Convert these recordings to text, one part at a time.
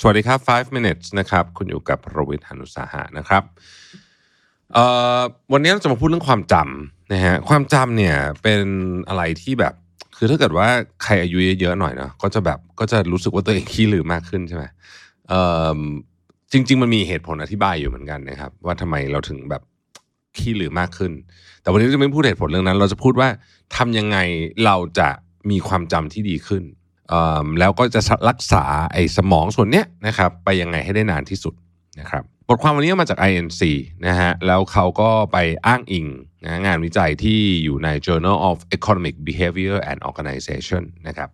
สวัสดีครับ 5 minutes นะครับ คุณอยู่กับรวิทยานุสาหะนะครับ วันนี้เราจะมาพูดเรื่องความจำนะฮะ ความจำเนี่ยเป็นอะไรที่แบบ คือถ้าเกิดว่าใครอายุเยอะๆหน่อยเนาะ ก็จะแบบก็จะรู้สึกว่าตัวเองขี้ลืมมากขึ้นใช่ไหมจริง ๆ มันมีเหตุผลอธิบายอยู่เหมือนกันนะครับ ว่าทำไมเราถึงแบบขี้ลืมมากขึ้น แต่วันนี้จะไม่พูดเหตุผลเรื่องนั้น เราจะพูดว่าทำยังไงเราจะมีความจำที่ดีขึ้น แล้วก็จะรักษาไอ้สมองส่วนเนี้ยนะครับไปยังไงให้ได้นานที่สุดนะครับบทความวันนี้มาจาก INC นะฮะแล้วเขาก็ไปอ้างอิงนะงานวิจัยที่อยู่ใน Journal of Economic Behavior and Organization นะครับ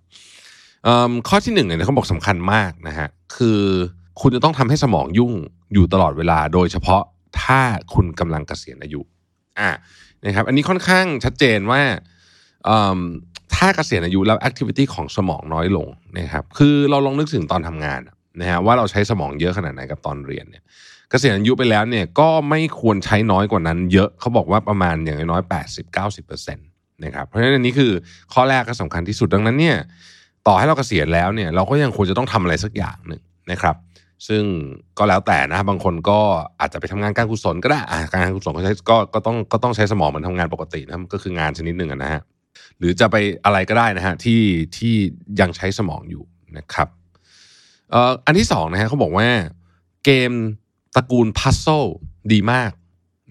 ข้อที่หนึ่งเนี่ยเขาบอกสำคัญมากนะฮะคือคุณจะต้องทำให้สมองยุ่งอยู่ตลอดเวลา โดยเฉพาะถ้าคุณกำลังเกษียณอายุอ่านะครับอันนี้ค่อนข้างชัดเจนว่า ถ้าเกษียณอายุแล้ว activity ของสมองน้อยลงนะครับคือเราลองนึกถึงตอนทำงานนะฮะว่าเราใช้สมองเยอะขนาดไหนกับตอนเรียนเนี่ยเกษียณอายุไปแล้วเนี่ยก็ไม่ควรใช้น้อยกว่านั้น เยอะเขาบอกว่าประมาณอย่างน้อย80 90เปอร์เซ็นต์นะครับเพราะฉะนั้นอันนี้คือข้อแรกก็สำคัญที่สุดดังนั้นเนี่ยต่อให้เราเกษียณแล้วเนี่ยเราก็ยังควรจะต้องทำอะไรสักอย่างหนึ่งนะครับ ซึ่งก็แล้วแต่นะบางคนก็อาจจะไปทำงานการกุศลก็ได้การกุศลก็ใช้ก็ก็ต้องก็ต้องใช้สมองเหมือนทำงานปกตินะก็คืองานชนิดหนึ่งนะฮะ หรือจะไปอะไรก็ได้นะฮะที่ที่ยังใช้สมองอยู่นะครับอันที่สองนะฮะเขาบอกว่าเกมตระกูลพัซโซดีมาก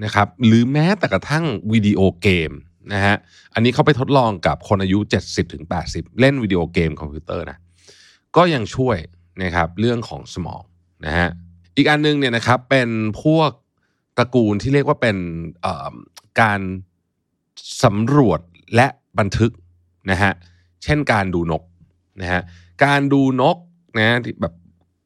นะครับหรือแม้แต่กระทั่งวิดีโอเกมนะฮะอันนี้เขาไปทดลองกับคนอายุ 70-80ถึง80เล่นวิดีโอเกมคอมพิวเตอร์นะก็ยังช่วยนะครับเรื่องของสมองนะฮะอีกอันนึงเนี่ยนะครับเป็นพวกตระกูลที่เรียกว่าเป็นการสำรวจและ บันทึกนะฮะเช่นการดูนกนะฮะการดูนกนะที่แบบ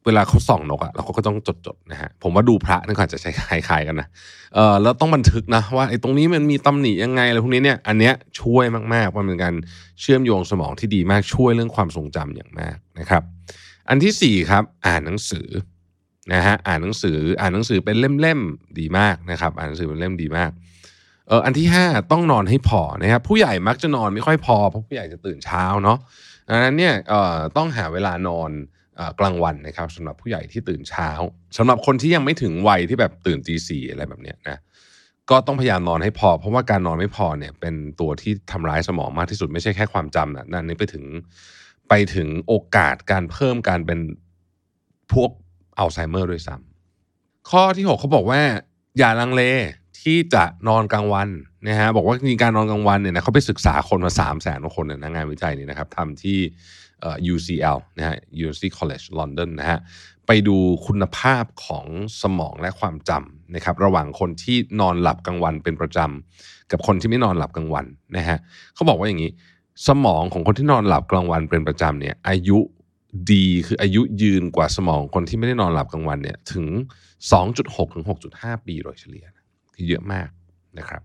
เวลาเขาส่องนกอะเราก็ต้องจดจดๆนะฮะผมว่าดูพระนี่ก็อาจะใช้คล้ายๆกันนะเออแล้วต้องบันทึกนะว่าไอ้ตรงนี้มันมีตำหนิยังไงอะไรพวกนี้เนี่ยอันเนี้ยช่วยมากๆมันเป็นการเชื่อมโยงสมองที่ดีมากช่วยเรื่องความทรงจำอย่างมากนะครับ อันที่สี่ครับ อ่านหนังสือนะฮะอ่านหนังสืออ่านหนังสือเป็นเล่มๆดีมากนะครับ อ่านหนังสือเป็นเล่มดีมาก เอออันที่ห้าต้องนอนให้พอนะครับผู้ใหญ่มักจะนอนไม่ค่อยพอเพราะผู้ใหญ่จะตื่นเช้าเนาะดังนั้นเนี่ยเอ่อต้องหาเวลานอนกลางวันนะครับสำหรับผู้ใหญ่ที่ตื่นเช้าสำหรับคนที่ยังไม่ถึงวัยที่แบบตื่นตีสี่อะไรแบบเนี้ยนะก็ต้องพยายามนอนให้พอ เพราะว่าการนอนไม่พอเนี่ยเป็นตัวที่ทำร้ายสมองมากที่สุดไม่ใช่แค่ความจำนะนั่นนี่ไปถึงไปถึงโอกาสการเพิ่มการเป็นพวกอัลไซเมอร์ด้วยซ้ำข้อที่ 6 เขาบอกว่า อย่าลังเล ที่จะนอนกลางวันนะฮะบอกว่ามีการนอนกลางวันเนี่ยนะเขาไปศึกษาคนมา3 0 0แสนกว่าคนเนี่ยนะงานวิจัยนี้นะครับทำที่เอ่อ UCL นะฮะ University College London นะฮะไปดูคุณภาพของสมองและความจำนะครับระหว่างคนที่นอนหลับกลางวันเป็นประจำกับคนที่ไม่นอนหลับกลางวันนะฮะเขาบอกว่าอย่างนี้ สมองของคนที่นอนหลับกลางวันเป็นประจำเนี่ยอายุดีคืออายุยืนกว่าสมองคนที่ไม่ได้นอนหลับกลางวันเนี่ยถึง 2.6 ถึง 6.5 ปีโดยเฉลี่ย เยอะมากนะครับ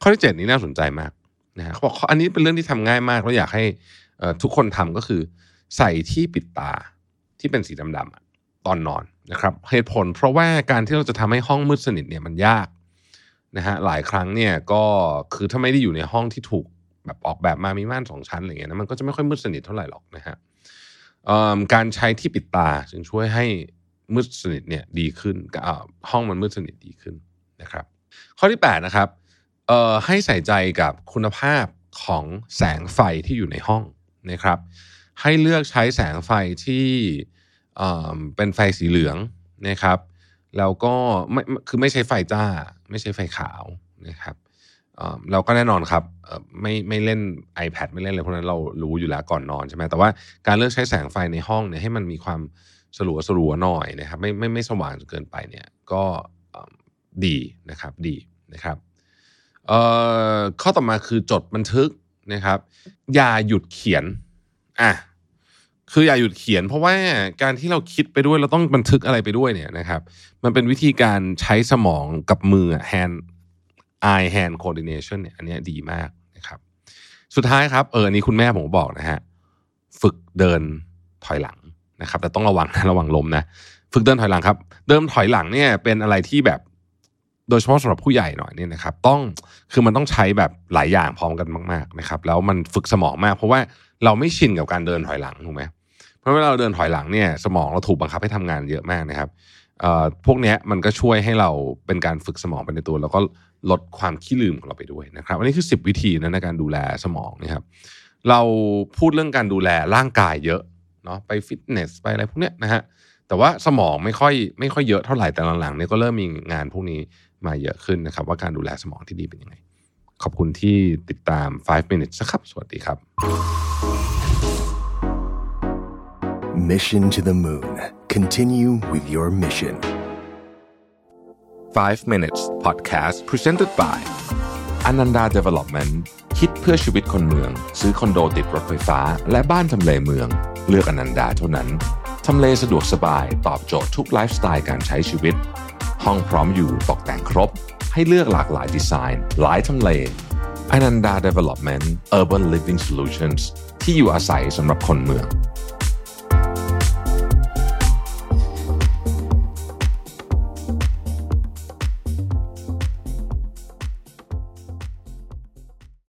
ข้อที่ 7 นี้น่าสนใจมากนะฮะเขาบอกอันนี้เป็นเรื่องที่ทำง่ายมากแล้วอยากให้ทุกคนทำก็คือ ใส่ที่ปิดตาที่เป็นสีดำๆตอนนอนนะครับเหตุผลเพราะว่าการที่เราจะทำให้ห้องมืดสนิทเนี่ยมันยากนะฮะหลายครั้งเนี่ยก็คือถ้าไม่ได้อยู่ในห้องที่ถูกแบบออกแบบมามีม่านสองชั้นอะไรเงี้ยนะมันก็จะไม่ค่อยมืดสนิทเท่าไหร่หรอกนะฮะการใช้ที่ปิดตาจึงช่วยให้มืดสนิทเนี่ยดีขึ้นห้องมันมืดสนิทดีขึ้น นะครับ ข้อที่8นะครับให้ใส่ใจกับคุณภาพของแสงไฟที่อยู่ในห้องนะครับ ให้เลือกใช้แสงไฟที่เป็นไฟสีเหลืองนะครับแล้วก็ไม่คือไม่ใช้ไฟจ้า ไม่ใช้ไฟขาวนะครับเราก็แน่นอนครับไม่ไม่เล่น iPad ไม่เล่นอะไรพวกนั้นเรารู้อยู่แล้วก่อนนอนใช่ไหมแต่ว่าการเลือกใช้แสงไฟในห้องเนี่ยให้มันมีความสลัวสลัวหน่อยนะครับไม่ไม่ไม่สว่างจนเกินไปเนี่ยก็ ดีนะครับดีนะครับข้อต่อมาคือจดบันทึกนะครับ อย่าหยุดเขียนอะคืออย่าหยุดเขียน เพราะว่าการที่เราคิดไปด้วยเราต้องบันทึกอะไรไปด้วยเนี่ยนะครับ มันเป็นวิธีการใช้สมองกับมือ hand eye hand coordination เนี่ยอันนี้ดีมากนะครับ สุดท้ายครับเอออันนี้คุณแม่ผมบอกนะฮะฝึกเดินถอยหลังนะครับ แต่ต้องระวังนะระวังลมนะ ฝึกเดินถอยหลังครับ เดิมถอยหลังเนี่ยเป็นอะไรที่แบบ โดยเฉพาะสำหรับผู้ใหญ่หน่อยเนี่ยนะครับ ต้องคือมันต้องใช้แบบหลายอย่างพร้อมกันมากๆนะครับ แล้วมันฝึกสมองมาก เพราะว่าเราไม่ชินกับการเดินถอยหลังถูกไหมเพราะเวลาเราเดินถอยหลังเนี่ยสมองเราถูกบังคับให้ทำงานเยอะมากนะครับเอ่อพวกนี้มันก็ช่วยให้เราเป็นการฝึกสมองไปในตัว แล้วก็ลดความขี้ลืมของเราไปด้วยนะครับอันนี้คือ 10 วิธีนะในการดูแลสมองนะครับ เราพูดเรื่องการดูแลร่างกายเยอะเนาะไปฟิตเนสไปอะไรพวกเนี้ยนะฮะแต่ว่าสมองไม่ค่อยไม่ค่อยเยอะเท่าไหร่แต่หลังๆเนี่ยก็เริ่มมีงานพวกนี้ มาเยอะขึ้นนะครับ ว่าการดูแลสมองที่ดีเป็นยังไง ขอบคุณที่ติดตาม 5 minutes นะครับ สวัสดีครับ Mission to the Moon. Continue with your mission. 5 minutes podcast presented by Ananda Development คิดเพื่อชีวิตคนเมือง ซื้อคอนโดติดรถไฟฟ้า และบ้านทำเลเมือง เลือกอนันดาเท่านั้น ทำเลสะดวกสบาย ตอบโจทย์ทุกไลฟ์สไตล์การใช้ชีวิต ห้องพร้อมอยู่ตกแต่งครบ ให้เลือกหลากหลายดีไซน์ หลายทำเลอนันดา Development Urban Living Solutions ที่อยู่อาศัยสำหรับคนเมือง